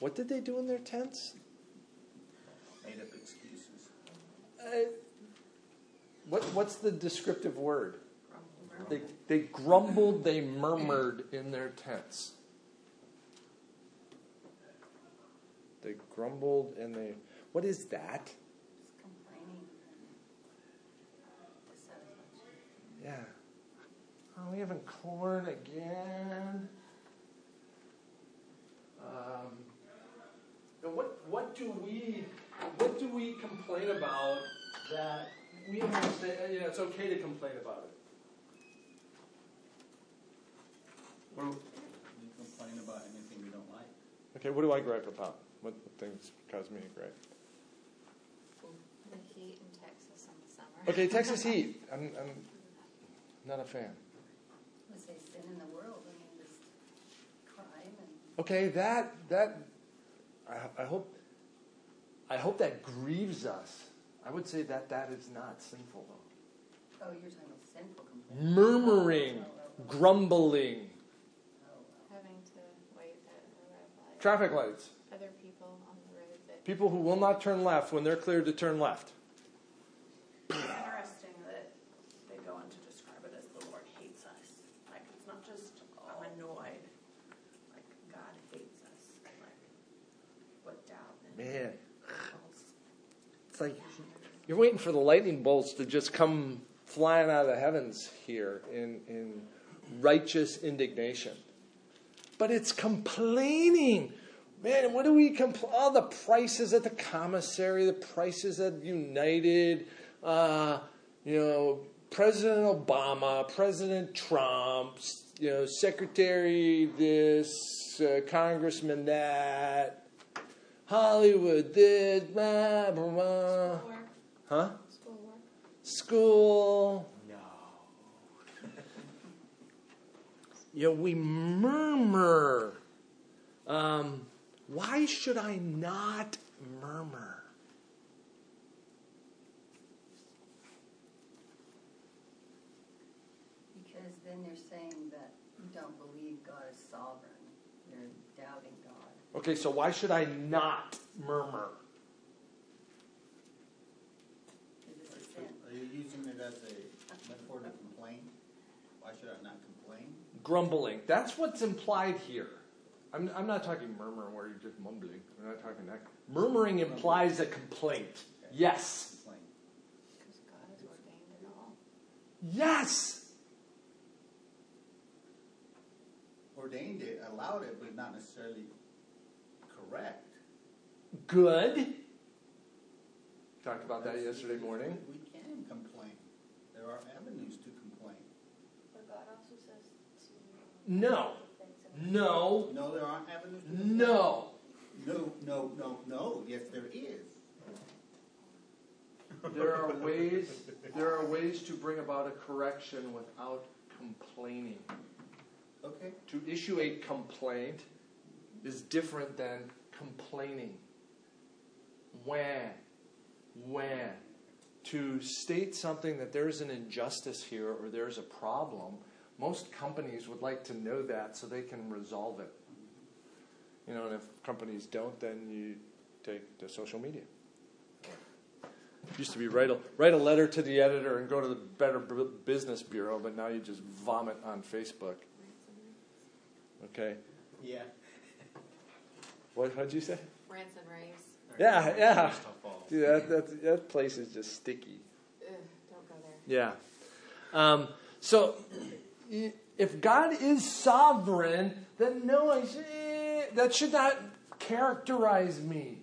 what did they do in their tents? Made up excuses. Uh, what, what's the descriptive word? They, they grumbled, they murmured in their tents. They grumbled and they. What is that? Just complaining. Yeah. Oh, we having corn again. Um, and what what do we what do we complain about that we understand? Uh, yeah, it's okay to complain about it. What do- We complain about anything we don't like. okay, what do I gripe about? What things cause me to gripe? The heat in Texas in the summer. Okay, Texas heat. I'm, I'm not a fan. Let's say sin in the world, I mean, just crime and Okay, that that I, I hope I hope that grieves us. I would say that that is not sinful though. Oh, you're talking about sinful complaint. Murmuring, Oh, oh, oh. grumbling, Oh. Having to wait at a red light. traffic lights. Other people on the road that People who will not turn left when they're cleared to turn left. Interesting that they go on to describe it as the Lord hates us. Like, it's not just, I'm annoyed. Like, God hates us. Like, what doubt and Man, false. it's like you're waiting for the lightning bolts to just come flying out of the heavens here in in righteous indignation. But it's complaining. Man, what do we complain? All the prices at the commissary, the prices at United, uh, you know, President Obama, President Trump, you know, Secretary this, uh, Congressman that, Hollywood this, blah, blah, blah. Schoolwork, Huh? schoolwork. School. No. You know, we murmur. Um, why should I not murmur? Because then you're saying that you don't believe God is sovereign. You're doubting God. Okay, so why should I not murmur? Because it's a sin. Are you using it as a metaphor to complain? Why should I not complain? Grumbling. That's what's implied here. I'm, I'm not talking murmuring where you're just mumbling. I'm not talking that. Murmuring implies a complaint. Yes. Complain. Because God has ordained it all. Yes. Ordained it, allowed it, but not necessarily correct. Good. Talked about that yesterday morning. We can complain. There are avenues to complain. But God also says to No. No. No, there aren't avenues. No. No, no, no, no. Yes, there is. There are ways there are ways to bring about a correction without complaining. Okay. To issue a complaint is different than complaining. When when to state something that there's an injustice here or there's a problem, most companies would like to know that so they can resolve it. You know, and if companies don't, then you take to social media. Used to be write a, write a letter to the editor and go to the Better Bu- Business Bureau, but now you just vomit on Facebook. Okay. Yeah. What how'd you say? rants and raves. Yeah, yeah. Dude, that, that, that place is just sticky. Ugh, don't go there. Yeah. Um, so, i- if God is sovereign, then no, I that should not characterize me.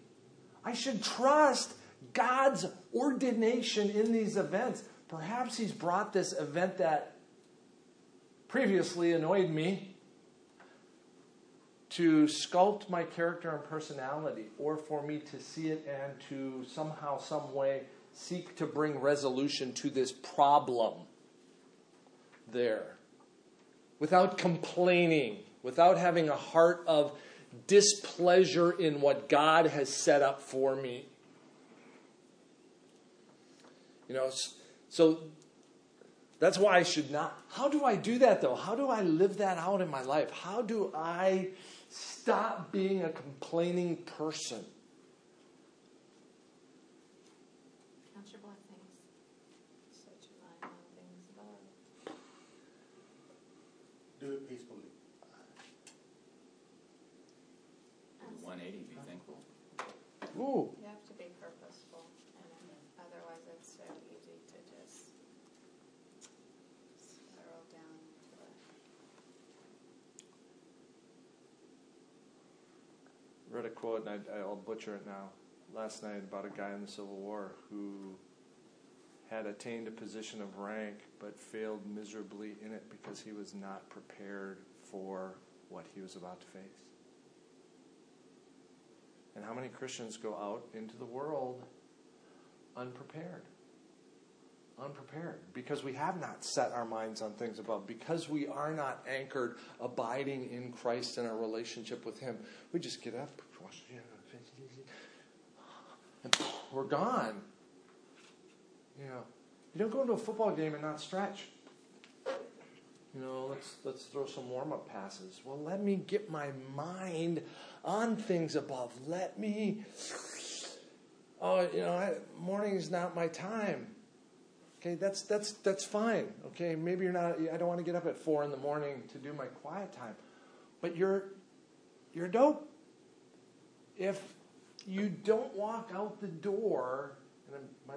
I should trust God's ordination in these events. Perhaps He's brought this event that previously annoyed me to sculpt my character and personality, or for me to see it and to somehow, some way seek to bring resolution to this problem there without complaining, without having a heart of displeasure in what God has set up for me. You know, so that's why I should not. How do I do that though? How do I live that out in my life? How do I Stop being a complaining person. Count your blessings. Set your mind on things above. Do it. One eighty, be thankful. Ooh. You have to be purposeful, and otherwise it's so easy to just spiral down to the read a quote, and I, I'll butcher it now. Last night about a guy in the Civil War who had attained a position of rank but failed miserably in it because he was not prepared for what he was about to face. And how many Christians go out into the world unprepared? Unprepared because we have not set our minds on things above, because we are not anchored, abiding in Christ and our relationship with Him. We just get up, and we're gone. You know, you don't go into a football game and not stretch. You know, let's let's throw some warm up passes. Well, let me get my mind on things above. Let me. Oh, you know, I, morning is not my time. Okay, that's that's that's fine. Okay, maybe you're not. I don't want to get up at four in the morning to do my quiet time, but you're you're dope. If you don't walk out the door, and I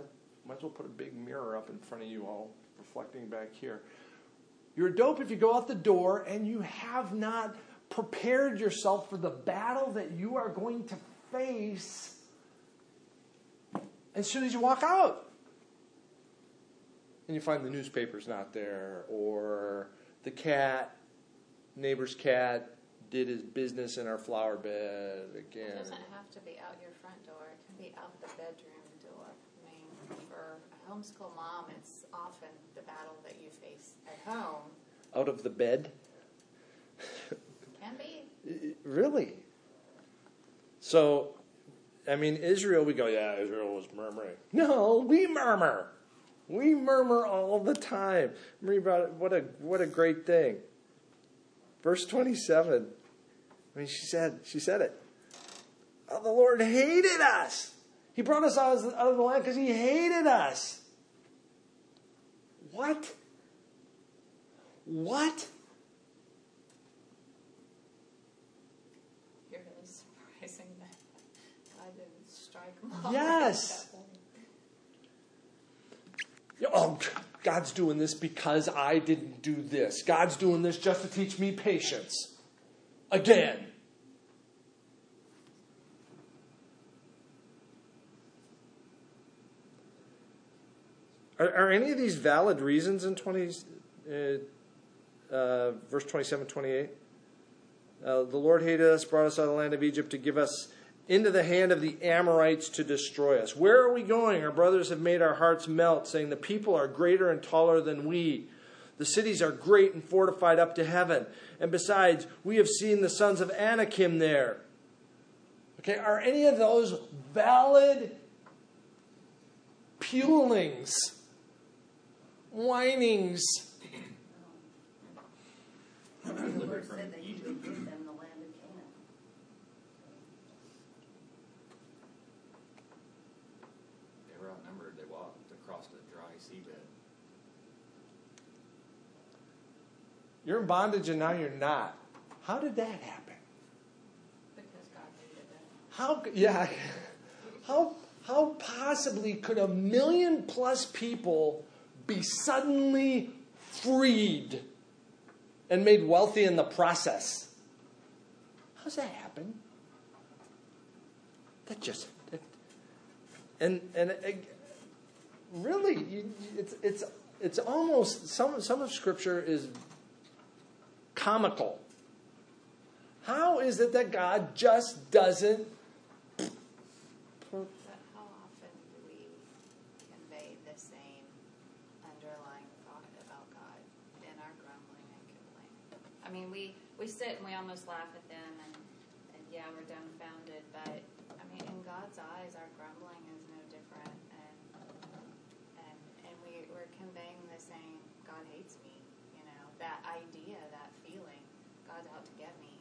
might, as well put a big mirror up in front of you all, reflecting back here. You're dope if you go out the door and you have not prepared yourself for the battle that you are going to face as soon as you walk out. And you find the newspaper's not there, or the cat, neighbor's cat, did his business in our flower bed again. It doesn't have to be out your front door. It can be out the bedroom door. I mean, for a homeschool mom, it's often the battle that you face at home. Out of the bed? Can be. Really? So, I mean, Israel, we go, yeah, Israel was murmuring. No, we murmur. We murmur all the time. Read about it. What a, what a great thing. Verse 27. I mean, she said, she said it. Oh, the Lord hated us. He brought us out of the, out of the land because he hated us. What? What? You're really surprising that I didn't strike them all. Yes. Oh, God's doing this because I didn't do this. God's doing this just to teach me patience. Again. Are, any of these valid reasons in 20, uh, uh, verse 27, 28? Uh, the Lord hated us, brought us out of the land of Egypt to give us into the hand of the Amorites to destroy us. Where are we going? Our brothers have made our hearts melt, saying, The people are greater and taller than we. The cities are great and fortified up to heaven. And besides, we have seen the sons of Anakim there. Okay, are any of those valid pulings, whinings? The Lord said that he would give them the land of Canaan. They were outnumbered, they walked across a dry seabed. You're in bondage and now you're not. How did that happen? Because God hated it. How yeah, how how possibly could a million plus people be suddenly freed and made wealthy in the process? How's that happen? That just and and uh, really, it's it's it's almost some some of Scripture is comical. How is it that God just doesn't But how often do we convey the same underlying thought about God in our grumbling and complaining? I mean, we, we sit and we almost laugh at them and, and yeah, we're dumbfounded, but I mean, in God's eyes, our grumbling is no different and, and, and we, we're conveying the same, God hates me, you know, that idea, that feeling, God's out to get me.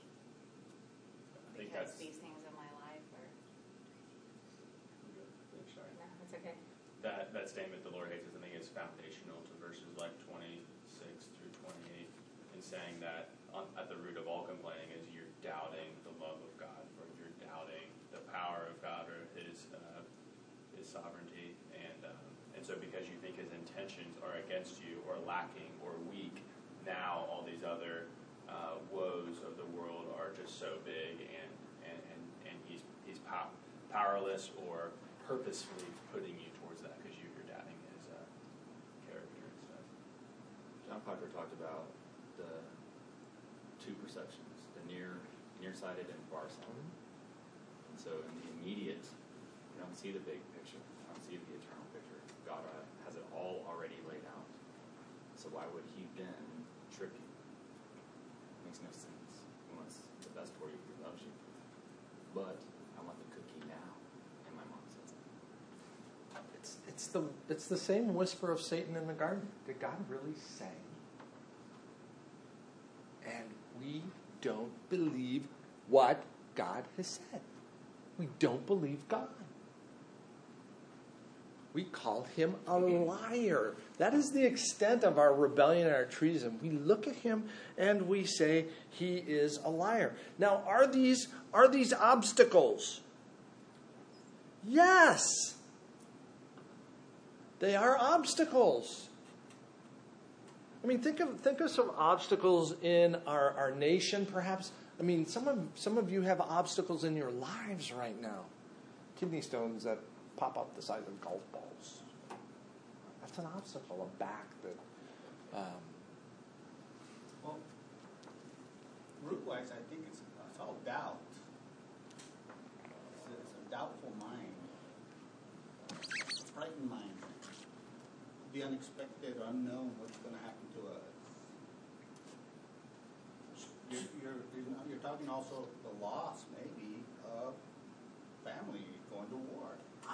because these things in my life are. Sorry. No, it's okay. That, that statement, the Lord hates us, I think is foundational to verses like twenty-six through twenty-eight, in saying that on, at the root of all complaining is you're doubting the love of God, or you're doubting the power of God or His, uh, His sovereignty, and, um, and so because you think His intentions are against you, or lacking, or weak, now all these other, uh, woes of the world are just so big, and, and, and, and He's, He's pow- powerless or purposefully putting you towards that because you, you're doubting his uh, character and stuff. John Piper talked about the two perceptions, the near nearsighted and farsighted. And so in the immediate, you don't see the big picture. You don't see the eternal picture. God uh, has it all already laid out. So why would he then trip you? makes no sense. He wants the best for you. He loves you. But I want the cookie now. And my mom says that. It's, it's, the, it's the same whisper of Satan in the garden. Did God really say? And we don't believe what God has said. We don't believe God. We call him a liar. That is the extent of our rebellion and our treason. We look at him and we say he is a liar. Now, are these are these obstacles? Yes. They are obstacles. I mean, think of think of some obstacles in our, our nation, perhaps. I mean, some of some of you have obstacles in your lives right now. Kidney stones that pop up the size of golf balls. That's an obstacle, a back that. Um, Well, root wise, I think it's, all doubt. It's a, it's a doubtful mind, a frightened mind. The unexpected, unknown, what's going to happen to us. You're, you're, you're talking also the loss, maybe, of family going to war. oh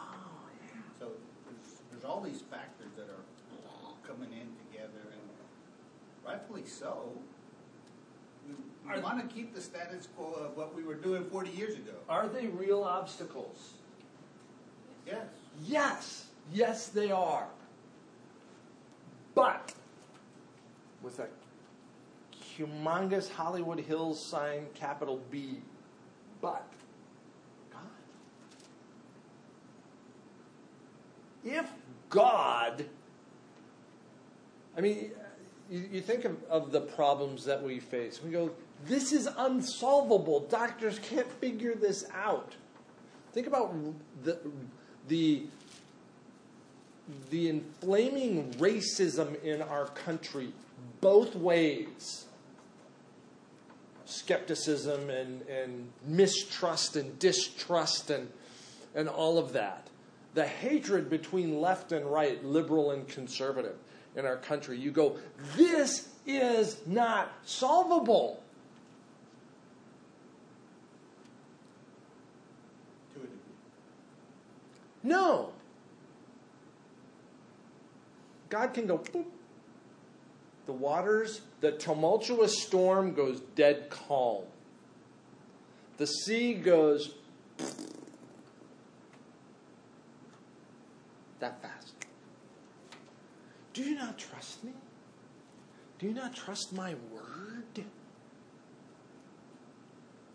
yeah. So there's, there's all these factors that are coming in together, and rightfully so. We, we want to keep the status quo of what we were doing 40 years ago. Are they real obstacles? Yes. Yes, yes, they are. But with a humongous Hollywood Hills sign, capital B. But God. If God, I mean, you, you think of, of the problems that we face. We go, this is unsolvable. Doctors can't figure this out. Think about the the the inflaming racism in our country, both ways. Skepticism and, and mistrust and distrust and, and all of that. The hatred between left and right, liberal and conservative in our country. You go, this is not solvable. To a degree. No. God can go, boop. The waters, the tumultuous storm goes dead calm. The sea goes that fast. Do you not trust me? Do you not trust my word?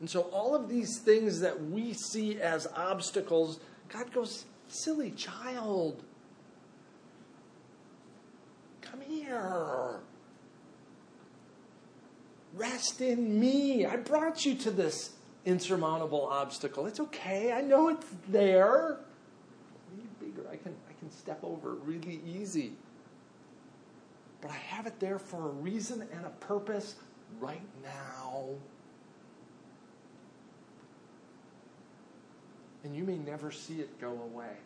And so, all of these things that we see as obstacles, God goes, silly child. Come here. Rest in me. I brought you to this insurmountable obstacle. It's okay. I know it's there. Bigger. I can I can step over it really easy. But I have it there for a reason and a purpose right now. And you may never see it go away.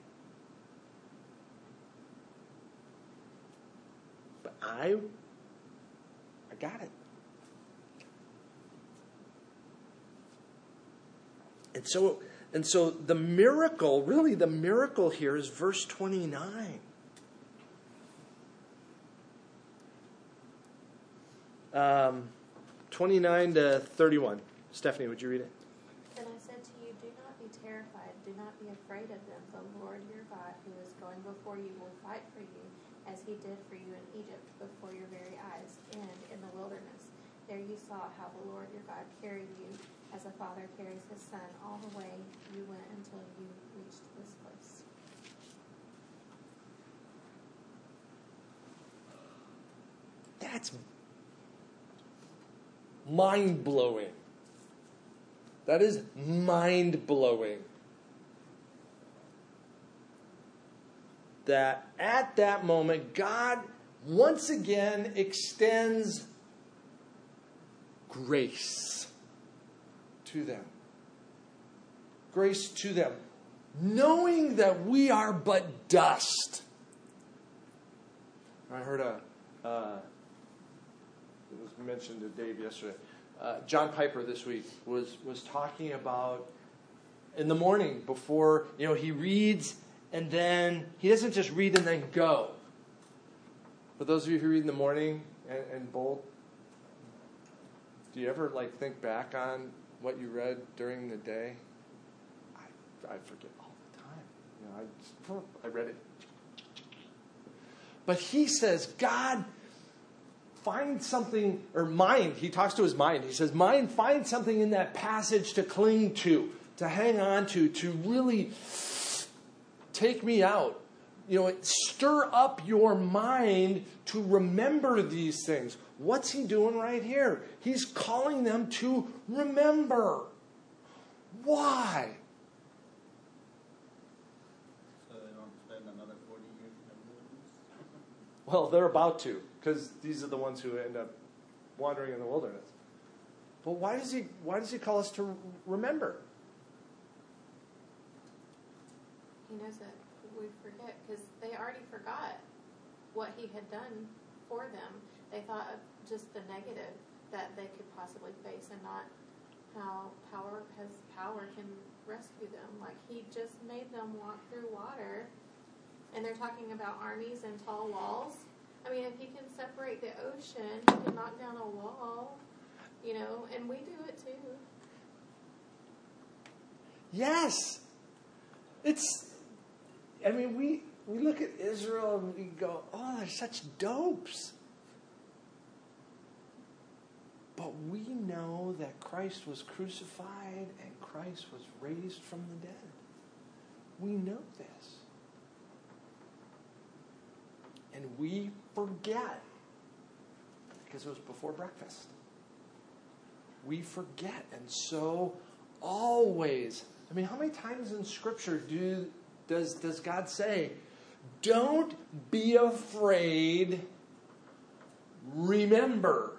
But I I got it. And so and so the miracle, really the miracle here is verse 29. Um, 29 to 31. Stephanie, would you read it? Then I said to you, do not be terrified, do not be afraid of them. The Lord your God, who is going before you, will fight for you, he did for you in Egypt before your very eyes, and in the wilderness. There you saw how the Lord your God carried you as a father carries his son all the way you went until you reached this place. That's mind blowing. That is mind blowing. That at that moment, God once again extends grace to them. Grace to them. Knowing that we are but dust. I heard a, uh, it was mentioned to Dave yesterday. Uh, John Piper this week was was talking about in the morning before you know he reads and then he doesn't just read and then go. For those of you who read in the morning and, and bold, do you ever like think back on what you read during the day? I, I forget all the time. You know, I, I read it. But he says, God, find something, or mind, he talks to his mind. He says, Mind, find something in that passage to cling to, to hang on to, to really take me out. You know, stir up your mind to remember these things. What's he doing right here? He's calling them to remember. Why? So they don't spend another 40 years in the wilderness? Well, they're about to, because these are the ones who end up wandering in the wilderness. But why does he why does he call us to remember? He knows that we forget because they already forgot what he had done for them. They thought of just the negative that they could possibly face and not how power has power can rescue them. Like he just made them walk through water and they're talking about armies and tall walls. I mean, if he can separate the ocean, he can knock down a wall, you know, and we do it too. Yes. It's I mean we we look at Israel and we go, "Oh, they're such dopes." But we know that Christ was crucified and Christ was raised from the dead. We know this. And we forget because it was before breakfast. We forget. And so, always, I mean, how many times in Scripture do, does, does God say, Don't be afraid, remember?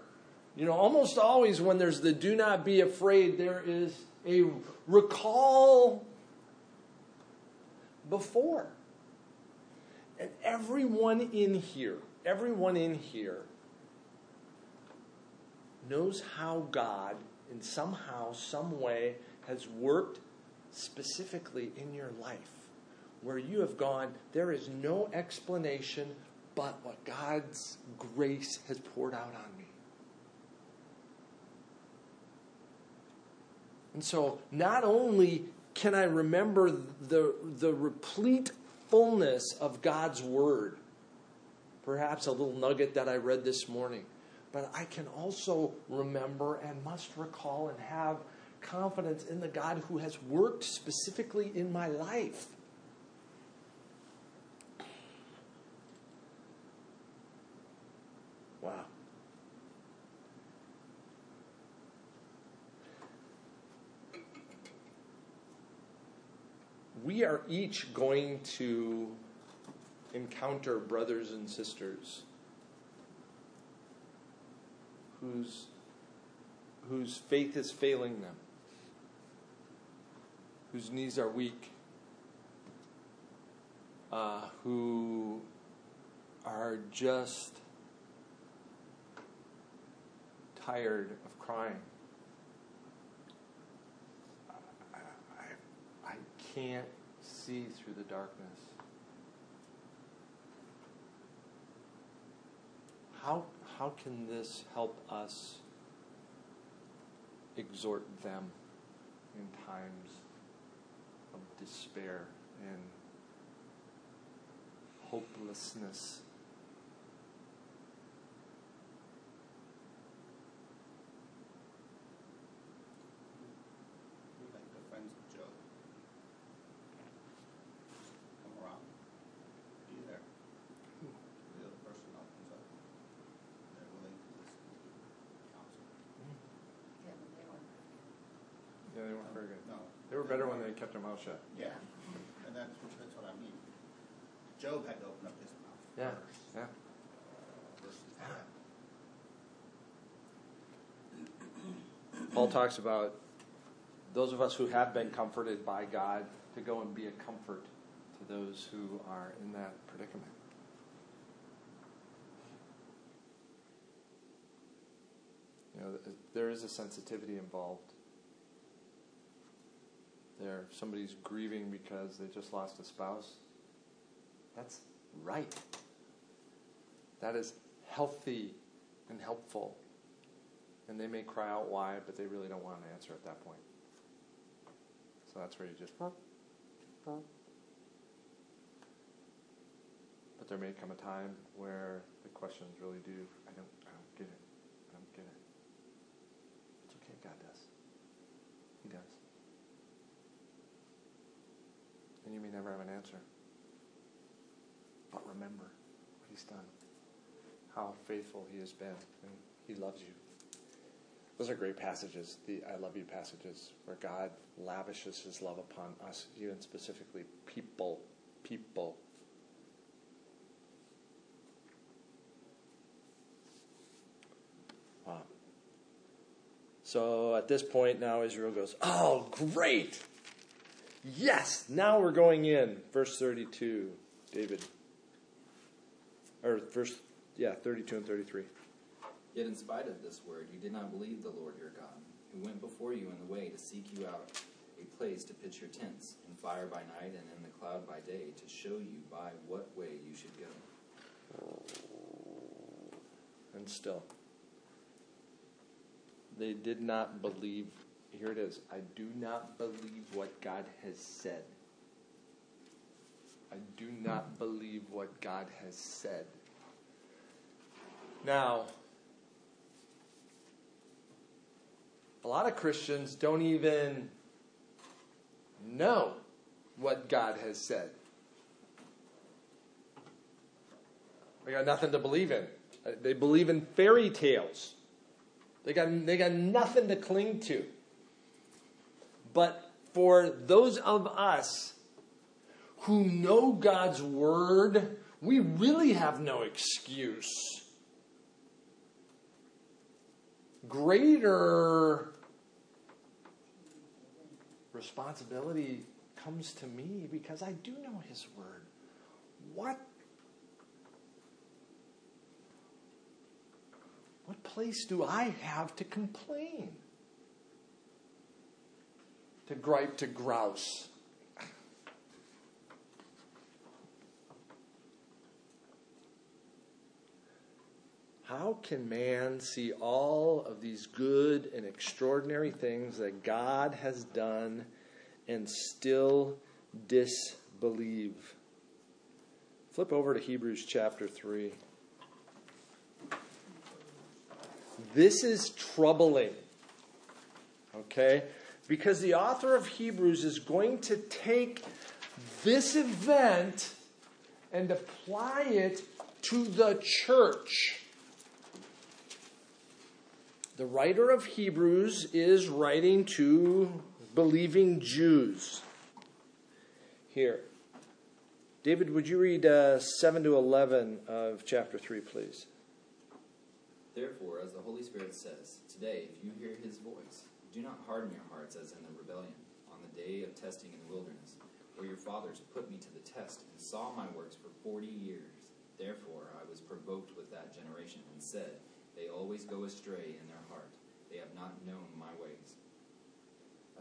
You know, almost always when there's the do not be afraid, there is a recall before. And everyone in here, everyone in here knows how God, in somehow, some way, has worked specifically in your life. Where you have gone, there is no explanation but what God's grace has poured out on me. And so, not only can I remember the, the replete fullness of God's Word, perhaps a little nugget that I read this morning, but I can also remember and must recall and have confidence in the God who has worked specifically in my life. Wow. We are each going to encounter brothers and sisters whose, whose faith is failing them, whose knees are weak, uh, who are just tired of crying. I, I, I can't see through the darkness. How, how can this help us exhort them in times of despair and hopelessness. We like the friends of Job. Come around, be there. The other person opens up. They're willing to listen to counsel. Yeah, but they weren't. Yeah, they weren't very good. No. They were better when they kept their mouth shut. Yeah, and that's, that's what I mean. Job had to open up his mouth. Yeah, first yeah. Versus that. Paul talks about those of us who have been comforted by God to go and be a comfort to those who are in that predicament. You know, th- there is a sensitivity involved. There, somebody's grieving because they just lost a spouse. That's right. That is healthy and helpful. And they may cry out why, but they really don't want an answer at that point. So that's where you just. But there may come a time where the questions really do. I don't. I don't get it. I don't get it. It's okay. God does. He does. And you may never have an answer. But remember what He's done. How faithful He has been, and He loves you. Those are great passages, the I love you passages, where God lavishes his love upon us, even specifically people. People. Wow. So at this point, now Israel goes, Oh, great! Yes, now we're going in. Verse 32, David. Or verse, yeah, 32 and 33. Yet in spite of this word, you did not believe the Lord your God, who went before you in the way to seek you out a place to pitch your tents, in fire by night and in the cloud by day, to show you by what way you should go. And still, they did not believe. Here it is. I do not believe what God has said. I do not believe what God has said. Now, a lot of Christians don't even know what God has said. They got nothing to believe in. They believe in fairy tales. They got, they got nothing to cling to. But for those of us who know God's word, we really have no excuse. Greater responsibility comes to me because I do know His word. What What place do I have to complain? To gripe, to grouse? How can man see all of these good and extraordinary things that God has done and still disbelieve? Flip over to Hebrews chapter 3. This is troubling. Okay? Because the author of Hebrews is going to take this event and apply it to the church. The writer of Hebrews is writing to believing Jews. Here. David, would you read uh, 7 to 11 of chapter 3, please? Therefore, as the Holy Spirit says, today, if you hear his voice, do not harden your hearts as in the rebellion, on the day of testing in the wilderness, where your fathers put me to the test and saw my works for forty years. Therefore, I was provoked with that generation and said, They always go astray in their heart. They have not known my ways.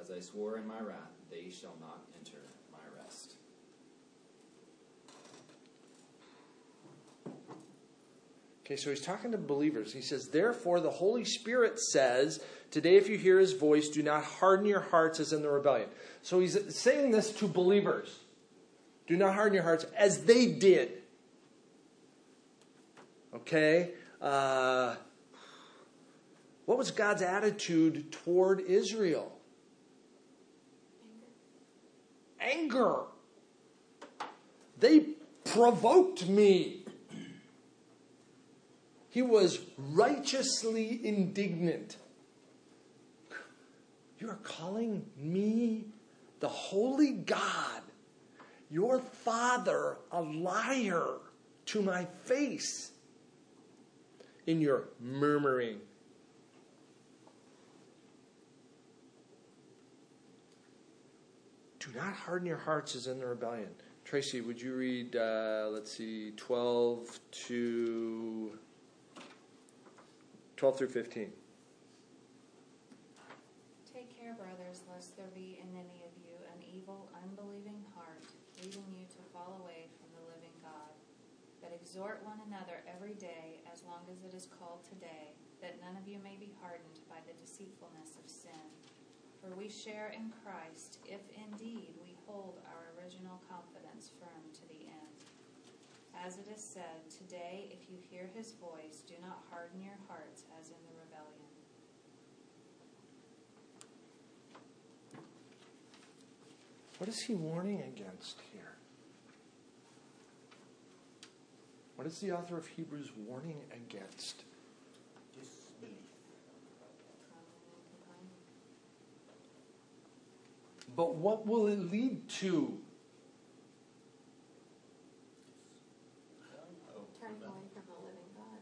As I swore in my wrath, they shall not enter my rest. Okay, so he's talking to believers. He says, Therefore, the Holy Spirit says, Today, if you hear his voice, do not harden your hearts as in the rebellion. So he's saying this to believers. Do not harden your hearts as they did. Okay? Uh, what was God's attitude toward Israel? Anger. They provoked me. He was righteously indignant. You are calling me, the holy God, your father, a liar to my face in your murmuring. Do not harden your hearts as in the rebellion. Tracy, would you read, uh, let's see, 12 to 12 through 15? Take care, brothers, lest there be in any of you an evil, unbelieving heart, leading you to fall away from the living God. But exhort one another every day, as long as it is called today, that none of you may be hardened by the deceitfulness of sin. For we share in Christ, if indeed we hold our original confidence firm to. As it is said, Today, if you hear his voice, do not harden your hearts as in the rebellion. What is he warning against here? What is the author of Hebrews warning against? Disbelief. Uh, but what will it lead to? Oh, Turning rebellion. away from the living God.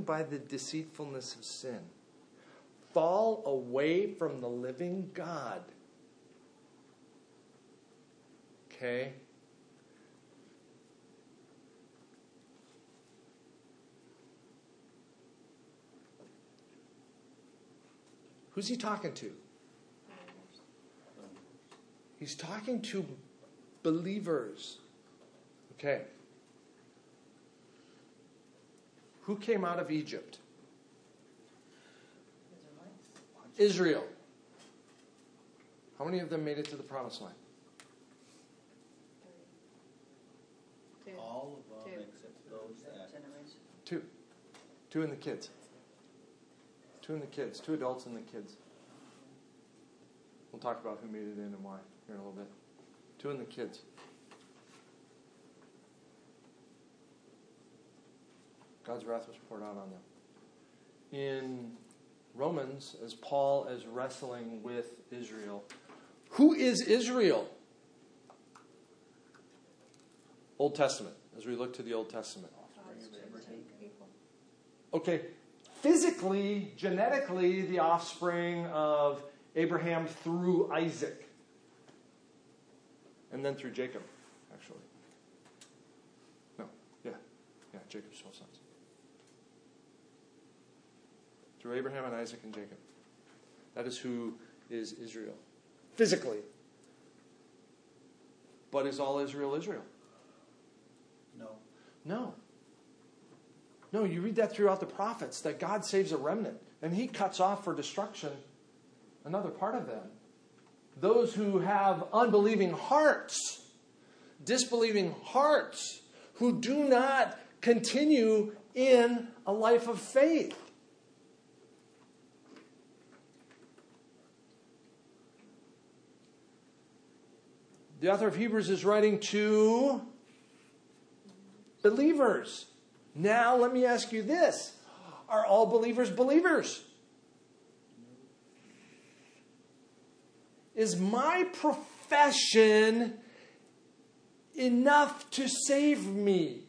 By the deceitfulness of sin. Fall away from the living God. Okay? Who's he talking to? He's talking to believers. Okay. Who came out of Egypt? Israel. How many of them made it to the promised land? Two. All of them Two. except those that. Two. Two and the kids. Two and the kids. Two adults and the kids. We'll talk about who made it in and why here in a little bit. Two and the kids. God's wrath was poured out on them. In Romans, as Paul is wrestling with Israel, who is Israel? Old Testament, as we look to the Old Testament. Okay, physically, genetically, the offspring of Abraham through Isaac. And then through Jacob, actually. No, yeah, yeah, Jacob's 12 sons. Through Abraham and Isaac and Jacob. That is who is Israel. Physically. But is all Israel Israel? No. No. No, you read that throughout the prophets that God saves a remnant and he cuts off for destruction another part of them. Those who have unbelieving hearts, disbelieving hearts, who do not continue in a life of faith. The author of Hebrews is writing to believers. Now, let me ask you this Are all believers believers? Is my profession enough to save me?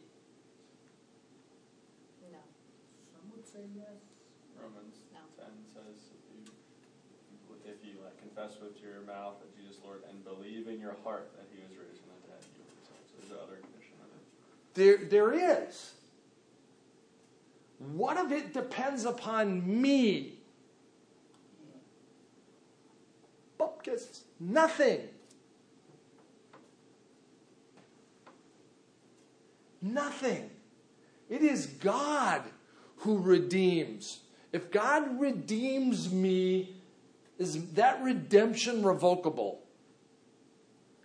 No. Some would say yes. Romans No. 10 says if you, if you like confess with your mouth that Jesus Lord and believe in your heart that he was raised from the dead, you will be saved. So there's another condition of it. There, there is. What of it depends upon me? Bupkis, nothing. Nothing. It is God who redeems. If God redeems me, is that redemption revocable?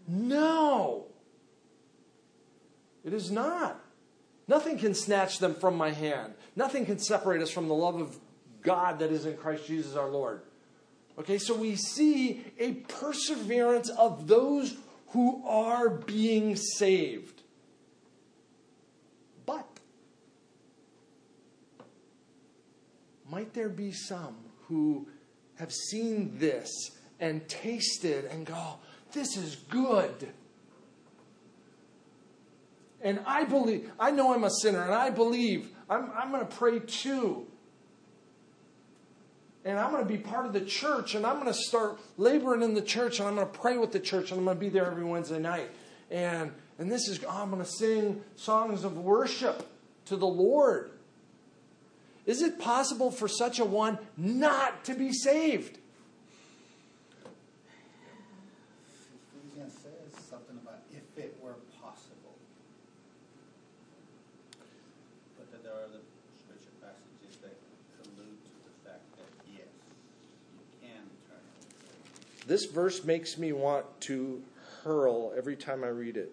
No. It is not. Nothing can snatch them from my hand. Nothing can separate us from the love of God that is in Christ Jesus our Lord. Okay, so we see a perseverance of those who are being saved. But might there be some who have seen this and tasted and go, this is good. And I believe, I know I'm a sinner, and I believe I'm, I'm going to pray too. And I'm going to be part of the church, and I'm going to start laboring in the church, and I'm going to pray with the church, and I'm going to be there every Wednesday night. And, and this is, oh, I'm going to sing songs of worship to the Lord. Is it possible for such a one not to be saved? Ephesians says something about if it were possible. But that there are other scripture passages that allude to the fact that yes, you can turn away. This verse makes me want to hurl every time I read it.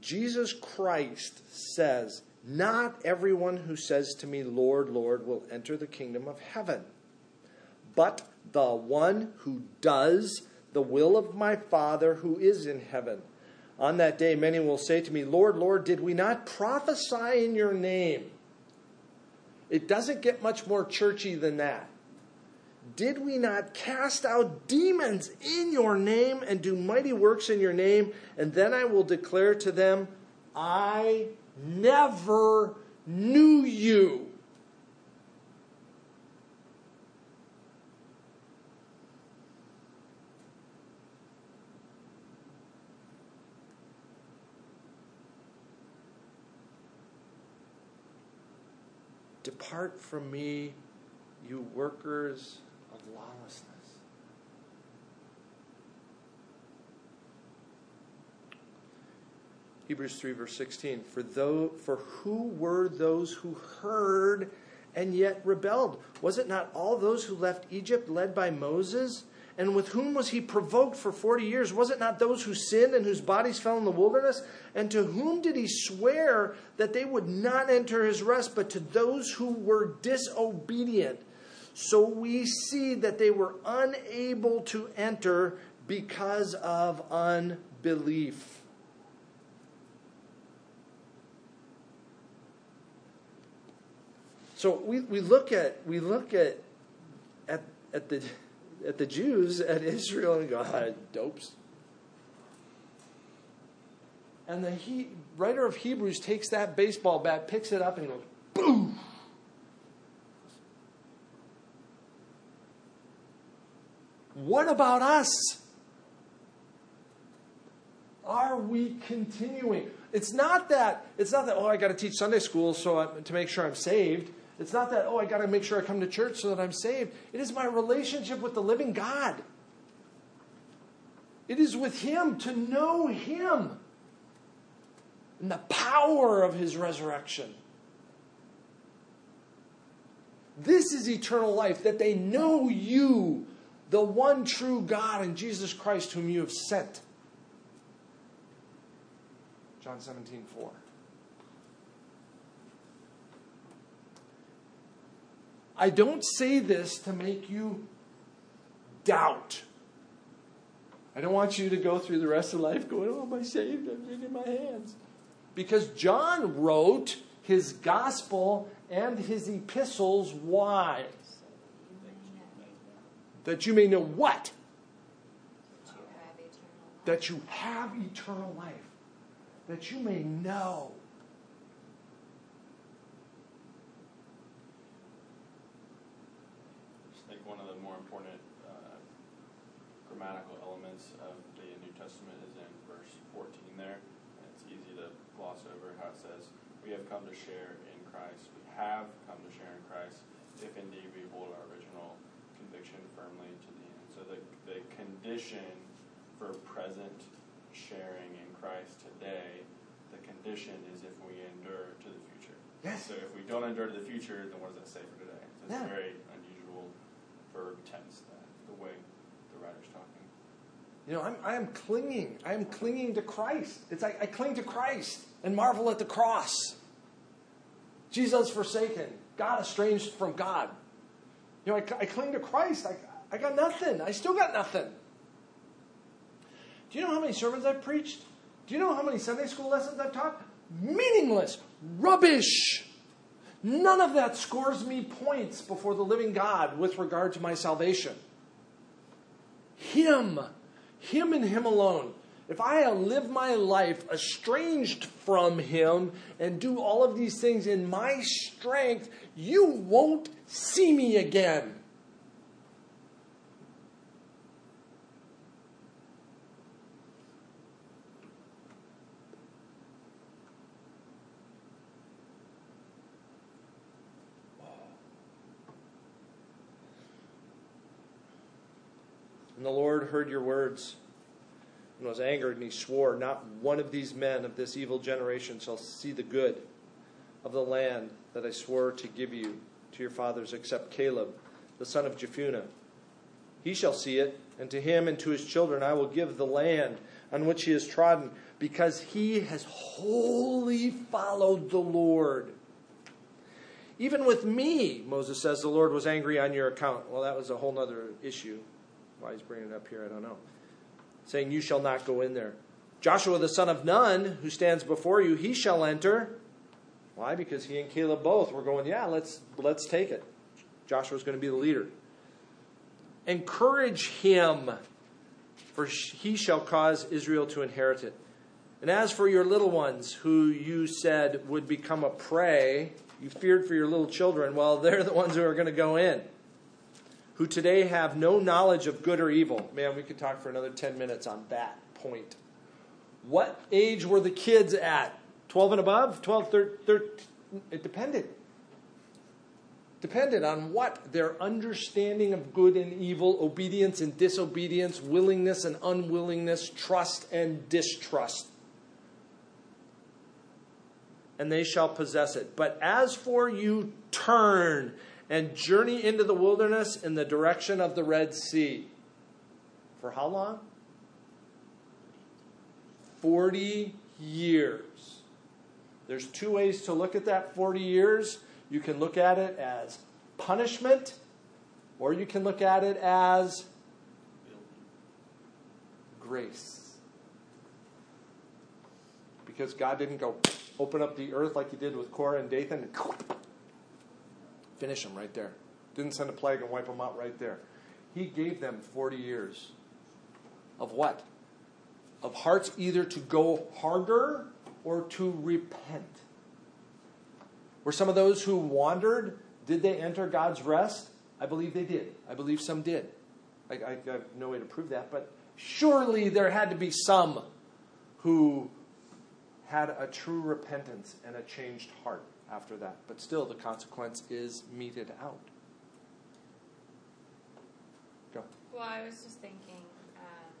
Jesus Christ says, Not everyone who says to me, Lord, Lord, will enter the kingdom of heaven, but the one who does the will of my Father who is in heaven. On that day, many will say to me, Lord, Lord, did we not prophesy in your name? It doesn't get much more churchy than that. Did we not cast out demons in your name and do mighty works in your name? And then I will declare to them, I never knew you. Depart from me, you workers lawlessness. Hebrews 3, verse 16. For, though, for who were those who heard and yet rebelled? Was it not all those who left Egypt led by Moses? And with whom was he provoked for 40 years? Was it not those who sinned and whose bodies fell in the wilderness? And to whom did he swear that they would not enter his rest, but to those who were disobedient? So we see that they were unable to enter because of unbelief. So we, we look at we look at at at the at the Jews at Israel and go, ah, dopes. And the he, writer of Hebrews takes that baseball bat, picks it up, and goes, boom. What about us? Are we continuing? It's not that. It's not that. Oh, I got to teach Sunday school so I, to make sure I'm saved. It's not that. Oh, I got to make sure I come to church so that I'm saved. It is my relationship with the living God. It is with Him to know Him and the power of His resurrection. This is eternal life, that they know you, the one true God, and Jesus Christ, whom you have sent. John 17, 4. I don't say this to make you doubt. I don't want you to go through the rest of life going, Oh, am I saved? I'm in my hands. Because John wrote his gospel and his epistles. Why? That you may know what? You have eternal life. That you have eternal life. That you may know. I just think one of the more important uh, grammatical elements of the New Testament is in verse 14 there. And it's easy to gloss over how it says, We have come to share in Christ. We have come to share in Christ if indeed we hold our original conviction firmly to the end. So the, the condition for present sharing in Christ today the condition is if we endure to the future. Yes. So if we don't endure to the future, then what does that say for today? So it's Yeah. a very unusual verb tense, that, the way the writer's talking. You know, I'm, I am clinging. I am clinging to Christ. It's like I cling to Christ and marvel at the cross. Jesus forsaken, God estranged from God. You know, I, I cling to Christ. I, I got nothing. I still got nothing. Do you know how many sermons I've preached? Do you know how many Sunday school lessons I've taught? Meaningless. Rubbish. None of that scores me points before the living God with regard to my salvation. Him. Him and Him alone. If I live my life estranged from Him and do all of these things in my strength, you won't see me again. And the Lord heard your words and was angered, and he swore, Not one of these men of this evil generation shall see the good of the land that I swore to give you to your fathers, except Caleb, the son of Jephunneh. He shall see it, and to him and to his children I will give the land on which he has trodden, because he has wholly followed the Lord. Even with me, Moses says, the Lord was angry on your account. Well, that was a whole other issue. Why he's bringing it up here, I don't know. Saying, You shall not go in there. Joshua the son of Nun, who stands before you, he shall enter. Why? Because he and Caleb both were going, Yeah, let's, let's take it. Joshua's going to be the leader. Encourage him, for he shall cause Israel to inherit it. And as for your little ones, who you said would become a prey, you feared for your little children, well, they're the ones who are going to go in who today have no knowledge of good or evil. Man, we could talk for another 10 minutes on that point. What age were the kids at? 12 and above? 12, 13? 13? It depended. Depended on what? Their understanding of good and evil, obedience and disobedience, willingness and unwillingness, trust and distrust. And they shall possess it. But as for you, turn and journey into the wilderness in the direction of the Red Sea. For how long? 40 years. There's two ways to look at that 40 years. You can look at it as punishment, or you can look at it as grace. Because God didn't go open up the earth like he did with Korah and Dathan and finish them right there. Didn't send a plague and wipe them out right there. He gave them 40 years of what? Of hearts either to go harder or to repent. Were some of those who wandered, did they enter God's rest? I believe they did. I believe some did. I, I have no way to prove that, but surely there had to be some who had a true repentance and a changed heart after that. But still, the consequence is meted out. Go. Well, I was just thinking um,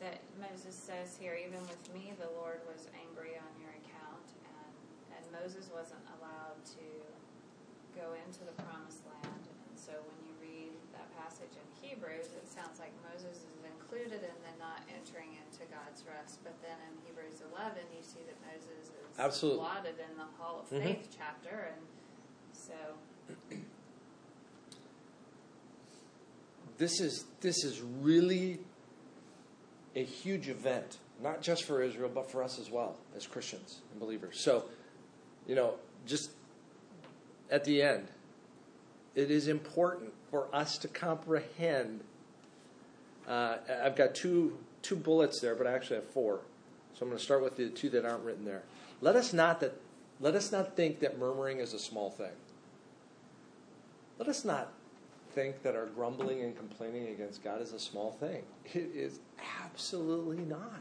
that Moses says here, even with me, the Lord was angry on your account, and, and Moses wasn't allowed to go into the promised land. And so when you read that passage in Hebrews, it sounds like Moses is included in the not entering into God's rest. But then in Hebrews 11, you see that Moses is Absolutely. blotted in the Hall of Mhm. Faith chapter, and so This is this is really a huge event, not just for Israel, but for us as well as Christians and believers. So, you know, just at the end, it is important for us to comprehend. Uh, I've got two two bullets there, but I actually have four. So I'm going to start with the two that aren't written there. Let us not that let us not think that murmuring is a small thing. Let us not think that our grumbling and complaining against God is a small thing. It is absolutely not.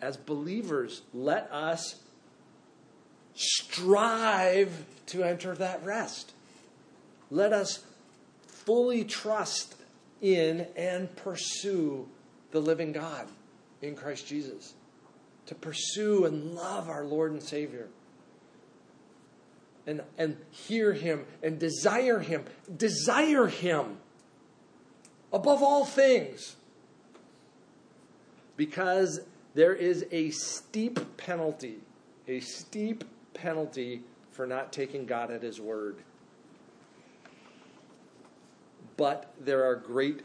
As believers, let us strive to enter that rest. Let us fully trust in and pursue the living God in Christ Jesus. To pursue and love our Lord and Savior. And, and hear Him and desire Him. Desire Him above all things. Because there is a steep penalty, a steep penalty for not taking God at His word. But there are great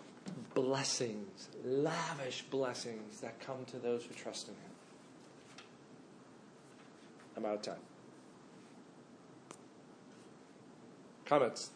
blessings, lavish blessings that come to those who trust in Him. I'm out of time. Comments?